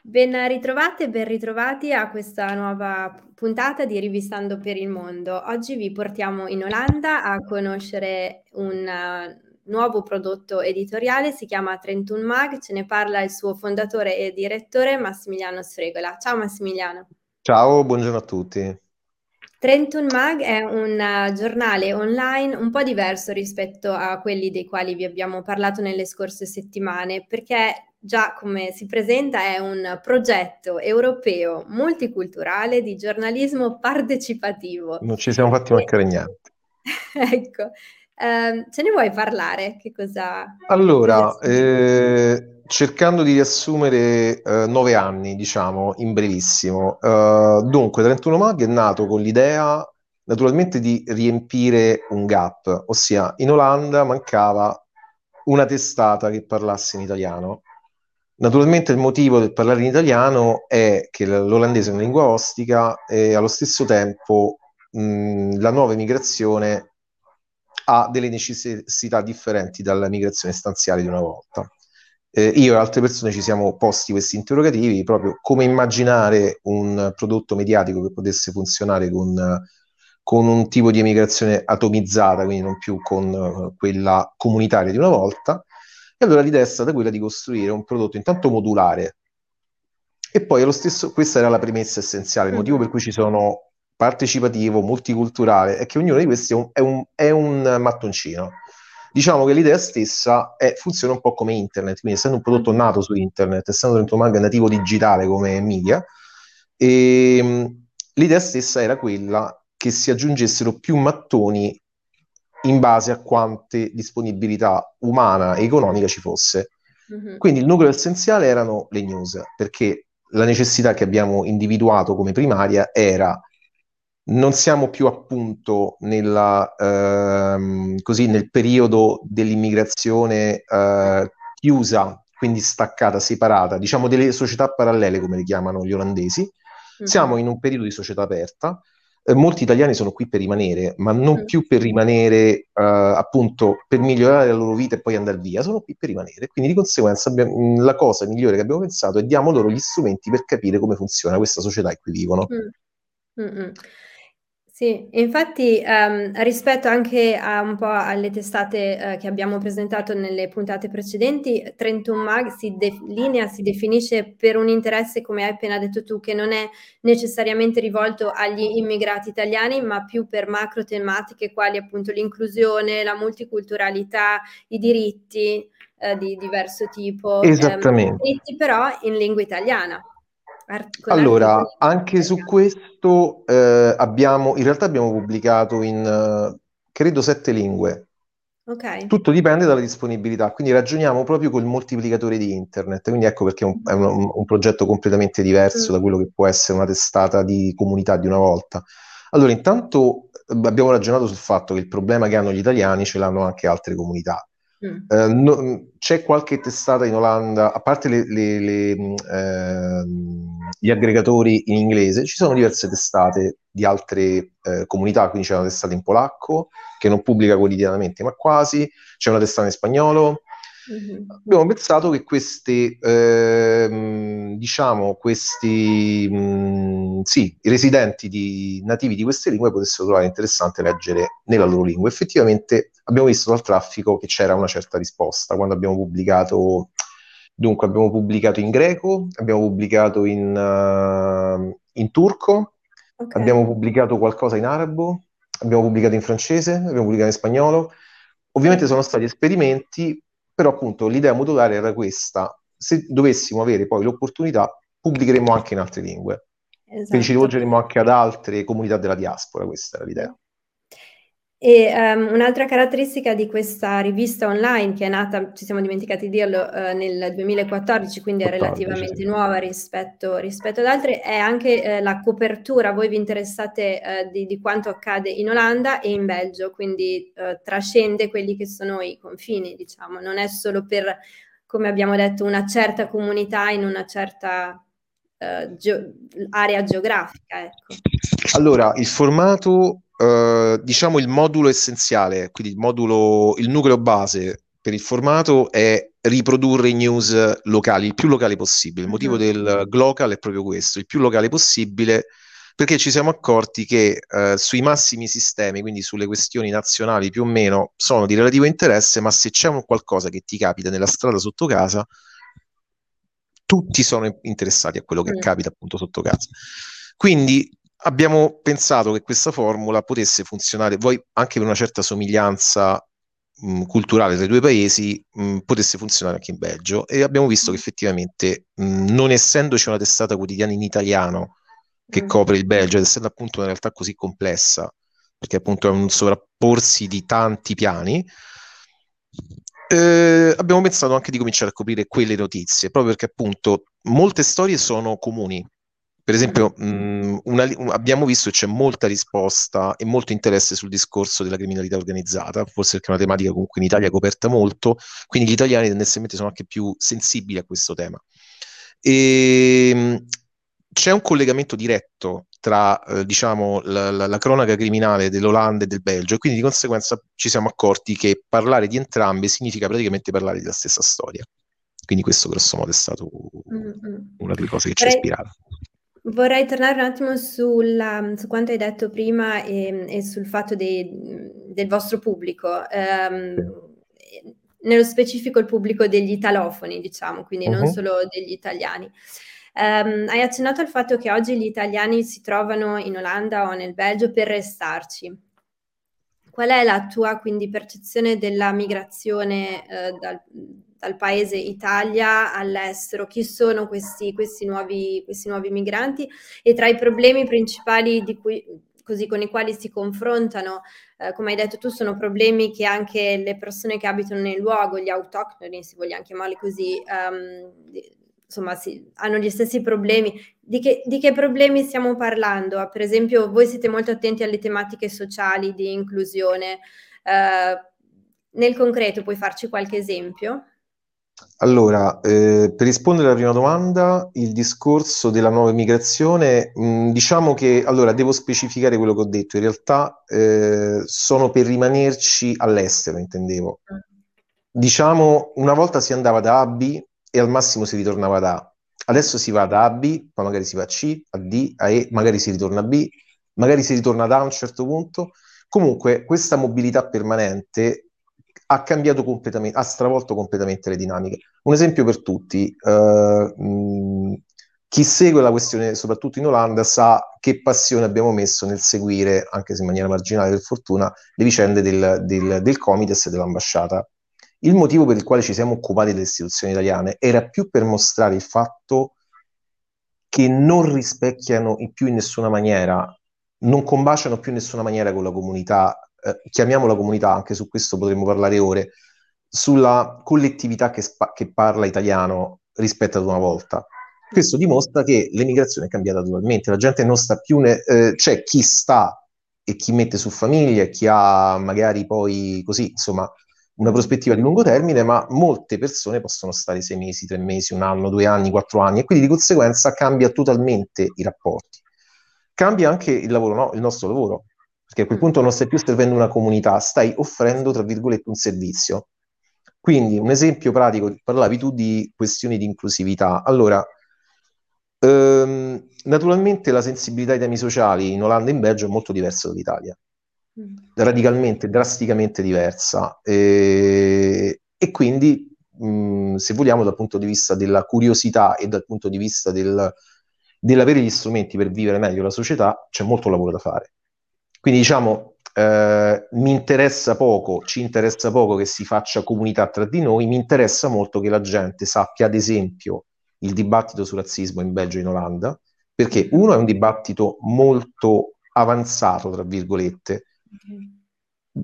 Ben ritrovate e ben ritrovati a questa nuova puntata di Rivistando per il Mondo. Oggi vi portiamo in Olanda a conoscere un uh, nuovo prodotto editoriale, si chiama 31 Mag, ce ne parla il suo fondatore e direttore Massimiliano Sfregola. Ciao Massimiliano. Ciao, buongiorno a tutti. 31 Mag è un uh, giornale online un po' diverso rispetto a quelli dei quali vi abbiamo parlato nelle scorse settimane, perché già come si presenta è un progetto europeo multiculturale di giornalismo partecipativo. Non ci siamo fatti mancare niente. ecco, eh, ce ne vuoi parlare? Che cosa... Allora, eh, cercando di riassumere eh, nove anni, diciamo, in brevissimo. Uh, dunque, 31 Mag è nato con l'idea naturalmente di riempire un gap, ossia in Olanda mancava una testata che parlasse in italiano Naturalmente il motivo del parlare in italiano è che l'olandese è una lingua ostica e allo stesso tempo mh, la nuova migrazione ha delle necessità differenti dalla migrazione stanziale di una volta. Eh, io e altre persone ci siamo posti questi interrogativi, proprio come immaginare un prodotto mediatico che potesse funzionare con, con un tipo di emigrazione atomizzata, quindi non più con uh, quella comunitaria di una volta, e allora l'idea è stata quella di costruire un prodotto intanto modulare e poi allo stesso, questa era la premessa essenziale, il motivo per cui ci sono partecipativo, multiculturale, è che ognuno di questi è un, è un, è un mattoncino. Diciamo che l'idea stessa è, funziona un po' come internet, quindi essendo un prodotto nato su internet, essendo dentro un manga nativo digitale come media, e, ehm, l'idea stessa era quella che si aggiungessero più mattoni in base a quante disponibilità umana e economica ci fosse. Mm-hmm. Quindi il nucleo essenziale erano le news, perché la necessità che abbiamo individuato come primaria era non siamo più appunto nella, ehm, così, nel periodo dell'immigrazione eh, chiusa, quindi staccata, separata, diciamo delle società parallele come le chiamano gli olandesi, mm-hmm. siamo in un periodo di società aperta eh, molti italiani sono qui per rimanere, ma non mm. più per rimanere uh, appunto per migliorare la loro vita e poi andare via, sono qui per rimanere. Quindi di conseguenza abbiamo, mm, la cosa migliore che abbiamo pensato è diamo loro gli strumenti per capire come funziona questa società in cui vivono. Mm. Sì, infatti ehm, rispetto anche a un po' alle testate eh, che abbiamo presentato nelle puntate precedenti, 31 Mag si delinea, si definisce per un interesse, come hai appena detto tu, che non è necessariamente rivolto agli immigrati italiani, ma più per macro tematiche quali appunto l'inclusione, la multiculturalità, i diritti eh, di diverso tipo, ehm, Esattamente. diritti però in lingua italiana. Allora, anche su questo eh, abbiamo, in realtà abbiamo pubblicato in, uh, credo, sette lingue. Okay. Tutto dipende dalla disponibilità, quindi ragioniamo proprio col moltiplicatore di internet, quindi ecco perché è un, è un, un progetto completamente diverso mm. da quello che può essere una testata di comunità di una volta. Allora, intanto abbiamo ragionato sul fatto che il problema che hanno gli italiani ce l'hanno anche altre comunità. Mm. Eh, no, c'è qualche testata in Olanda, a parte le, le, le, eh, gli aggregatori in inglese, ci sono diverse testate di altre eh, comunità, quindi c'è una testata in polacco che non pubblica quotidianamente, ma quasi, c'è una testata in spagnolo, Mm-hmm. Abbiamo pensato che questi, eh, diciamo, questi, mh, mm, sì, i residenti di, nativi di queste lingue potessero trovare interessante leggere nella loro lingua. Effettivamente abbiamo visto dal traffico che c'era una certa risposta quando abbiamo pubblicato, dunque abbiamo pubblicato in greco, abbiamo pubblicato in, uh, in turco, okay. abbiamo pubblicato qualcosa in arabo, abbiamo pubblicato in francese, abbiamo pubblicato in spagnolo. Ovviamente sono stati esperimenti però appunto l'idea modulare era questa, se dovessimo avere poi l'opportunità pubblicheremo anche in altre lingue, esatto. quindi ci rivolgeremo anche ad altre comunità della diaspora, questa era l'idea. E um, un'altra caratteristica di questa rivista online che è nata, ci siamo dimenticati di dirlo, uh, nel 2014, quindi 14, è relativamente sì. nuova rispetto, rispetto, ad altre, è anche uh, la copertura. Voi vi interessate uh, di, di, quanto accade in Olanda e in Belgio, quindi trascende quelli che sono i confini, diciamo. Non è solo per, come abbiamo detto, una certa comunità in una certa ge- area geografica. Ecco. Allora, il formato Uh, diciamo il modulo essenziale, quindi il modulo, il nucleo base per il formato è riprodurre i news locali, il più locale possibile. Il motivo mm-hmm. del Glocal è proprio questo, il più locale possibile, perché ci siamo accorti che eh, sui massimi sistemi, quindi sulle questioni nazionali più o meno, sono di relativo interesse, ma se c'è un qualcosa che ti capita nella strada sotto casa, tutti sono interessati a quello che mm. capita appunto sotto casa. Quindi abbiamo pensato che questa formula potesse funzionare, voi anche per una certa somiglianza mh, culturale tra i due paesi, mh, potesse funzionare anche in Belgio e abbiamo visto che effettivamente, mh, non essendoci una testata quotidiana in italiano che copre il Belgio, ed essendo appunto una realtà così complessa, perché appunto è un sovrapporsi di tanti piani, eh, abbiamo pensato anche di cominciare a coprire quelle notizie, proprio perché appunto molte storie sono comuni, per esempio, mh, mm, una, abbiamo visto che c'è molta risposta e molto interesse sul discorso della criminalità organizzata, forse perché è una tematica comunque in Italia coperta molto, quindi gli italiani tendenzialmente sono anche più sensibili a questo tema. E, ehm, c'è un collegamento diretto tra eh, diciamo, la, la, la, cronaca criminale dell'Olanda e del Belgio e quindi di conseguenza ci siamo accorti che parlare di entrambe significa praticamente parlare della stessa storia. Quindi questo grosso modo è stato una delle cose che ci ha ispirato. Vorrei tornare un attimo sulla, su quanto hai detto prima e, e sul fatto dei, del vostro pubblico, um, nello specifico il pubblico degli italofoni, diciamo, quindi uh-huh. non solo degli italiani. Um, hai accennato al fatto che oggi gli italiani si trovano in Olanda o nel Belgio per restarci. Qual è la tua quindi percezione della migrazione uh, dal, dal paese Italia all'estero, chi sono questi, questi, nuovi, questi nuovi migranti e tra i problemi principali di cui, così, con i quali si confrontano, eh, come hai detto tu, sono problemi che anche le persone che abitano nel luogo, gli autoctoni, si vogliamo chiamarli così, um, insomma, sì, hanno gli stessi problemi. Di che, di che, problemi stiamo parlando? Per esempio, voi siete molto attenti alle tematiche sociali di inclusione. Eh, nel concreto, puoi farci qualche esempio? Allora, eh, per rispondere alla prima domanda, il discorso della nuova immigrazione, mh, diciamo che allora devo specificare quello che ho detto. In realtà eh, sono per rimanerci all'estero, intendevo. Diciamo, una volta si andava da A a B e al massimo si ritornava da A. Adesso si va da A a B, poi magari si va a C, a D, a E, magari si ritorna a B, magari si ritorna da A a un certo punto. Comunque, questa mobilità permanente ha cambiato completamente, ha stravolto completamente le dinamiche. Un esempio per tutti, uh, mh, chi segue la questione, soprattutto in Olanda, sa che passione abbiamo messo nel seguire, anche se in maniera marginale per fortuna, le vicende del, del, del Comites e dell'ambasciata. Il motivo per il quale ci siamo occupati delle istituzioni italiane era più per mostrare il fatto che non rispecchiano in più in nessuna maniera, non combaciano più in nessuna maniera con la comunità eh, chiamiamola comunità, anche su questo potremmo parlare ore, sulla collettività che, spa- che parla italiano rispetto ad una volta. Questo dimostra che l'emigrazione è cambiata totalmente, la gente non sta più, ne- eh, c'è chi sta e chi mette su famiglia, chi ha magari poi così, insomma, una prospettiva di lungo termine, ma molte persone possono stare sei mesi, tre mesi, un anno, due anni, quattro anni e quindi di conseguenza cambia totalmente i rapporti. Cambia anche il lavoro, no? il nostro lavoro perché a quel punto non stai più servendo una comunità, stai offrendo, tra virgolette, un servizio. Quindi un esempio pratico, parlavi tu di questioni di inclusività. Allora, ehm, naturalmente la sensibilità ai temi sociali in Olanda e in Belgio è molto diversa dall'Italia, mm. Radicalmente, drasticamente diversa. E, e quindi, mh, mm, se vogliamo, dal punto di vista della curiosità e dal punto di vista del, dell'avere gli strumenti per vivere meglio la società, c'è molto lavoro da fare. Quindi diciamo, eh, mi interessa poco, ci interessa poco che si faccia comunità tra di noi, mi interessa molto che la gente sappia, ad esempio, il dibattito sul razzismo in Belgio e in Olanda, perché uno è un dibattito molto avanzato, tra virgolette,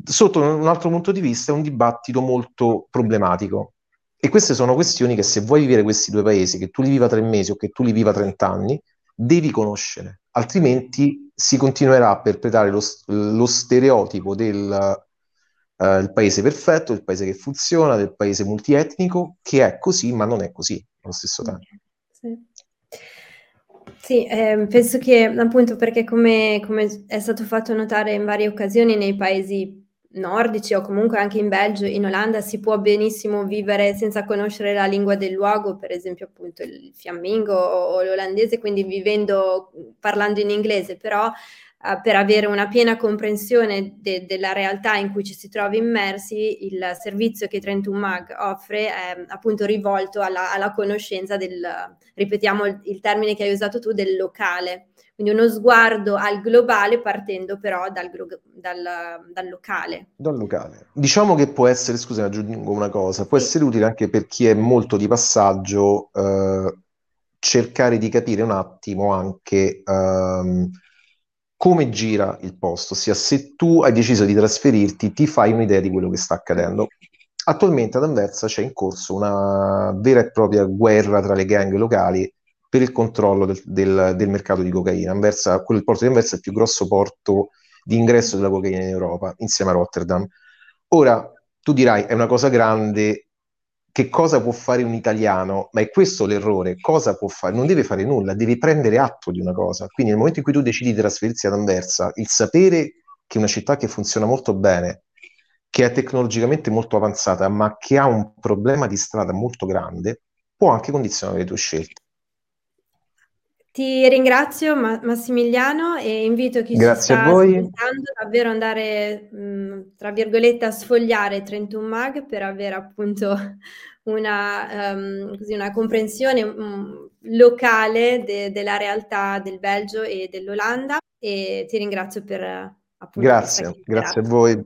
sotto un altro punto di vista è un dibattito molto problematico. E queste sono questioni che se vuoi vivere questi due paesi, che tu li viva tre mesi o che tu li viva trent'anni, devi conoscere, altrimenti si continuerà a perpetrare lo, lo stereotipo del uh, paese perfetto, del paese che funziona, del paese multietnico, che è così, ma non è così allo stesso tempo. Sì. Sì, eh, penso che appunto perché come, come, è stato fatto notare in varie occasioni nei paesi nordici o comunque anche in Belgio, in Olanda si può benissimo vivere senza conoscere la lingua del luogo, per esempio appunto il fiammingo o l'olandese, quindi vivendo, parlando in inglese, però uh, per avere una piena comprensione de- della realtà in cui ci si trova immersi, il servizio che 31 Mag offre è appunto rivolto alla, alla conoscenza del, ripetiamo il, il termine che hai usato tu, del locale quindi uno sguardo al globale partendo però dal, dal, dal, locale. Dal locale. Diciamo che può essere, scusa, aggiungo una cosa, può sì. essere utile anche per chi è molto di passaggio eh, cercare di capire un attimo anche ehm, come gira il posto, ossia se tu hai deciso di trasferirti ti fai un'idea di quello che sta accadendo. Attualmente ad Anversa c'è in corso una vera e propria guerra tra le gang locali per il controllo del, del, del mercato di cocaina. Anversa, quello, il porto di Anversa è il più grosso porto di ingresso della cocaina in Europa, insieme a Rotterdam. Ora, tu dirai, è una cosa grande, che cosa può fare un italiano? Ma è questo l'errore, cosa può fare? Non deve fare nulla, deve prendere atto di una cosa. Quindi nel momento in cui tu decidi di trasferirsi ad Anversa, il sapere che è una città che funziona molto bene, che è tecnologicamente molto avanzata, ma che ha un problema di strada molto grande, può anche condizionare le tue scelte. Ti ringrazio Ma- Massimiliano e invito chi Grazie ci sta ascoltando davvero andare, mh, tra virgolette, a sfogliare 31 Mag per avere appunto una, um, così, una comprensione um, locale de- della realtà del Belgio e dell'Olanda e ti ringrazio per appunto Grazie, grazie a voi.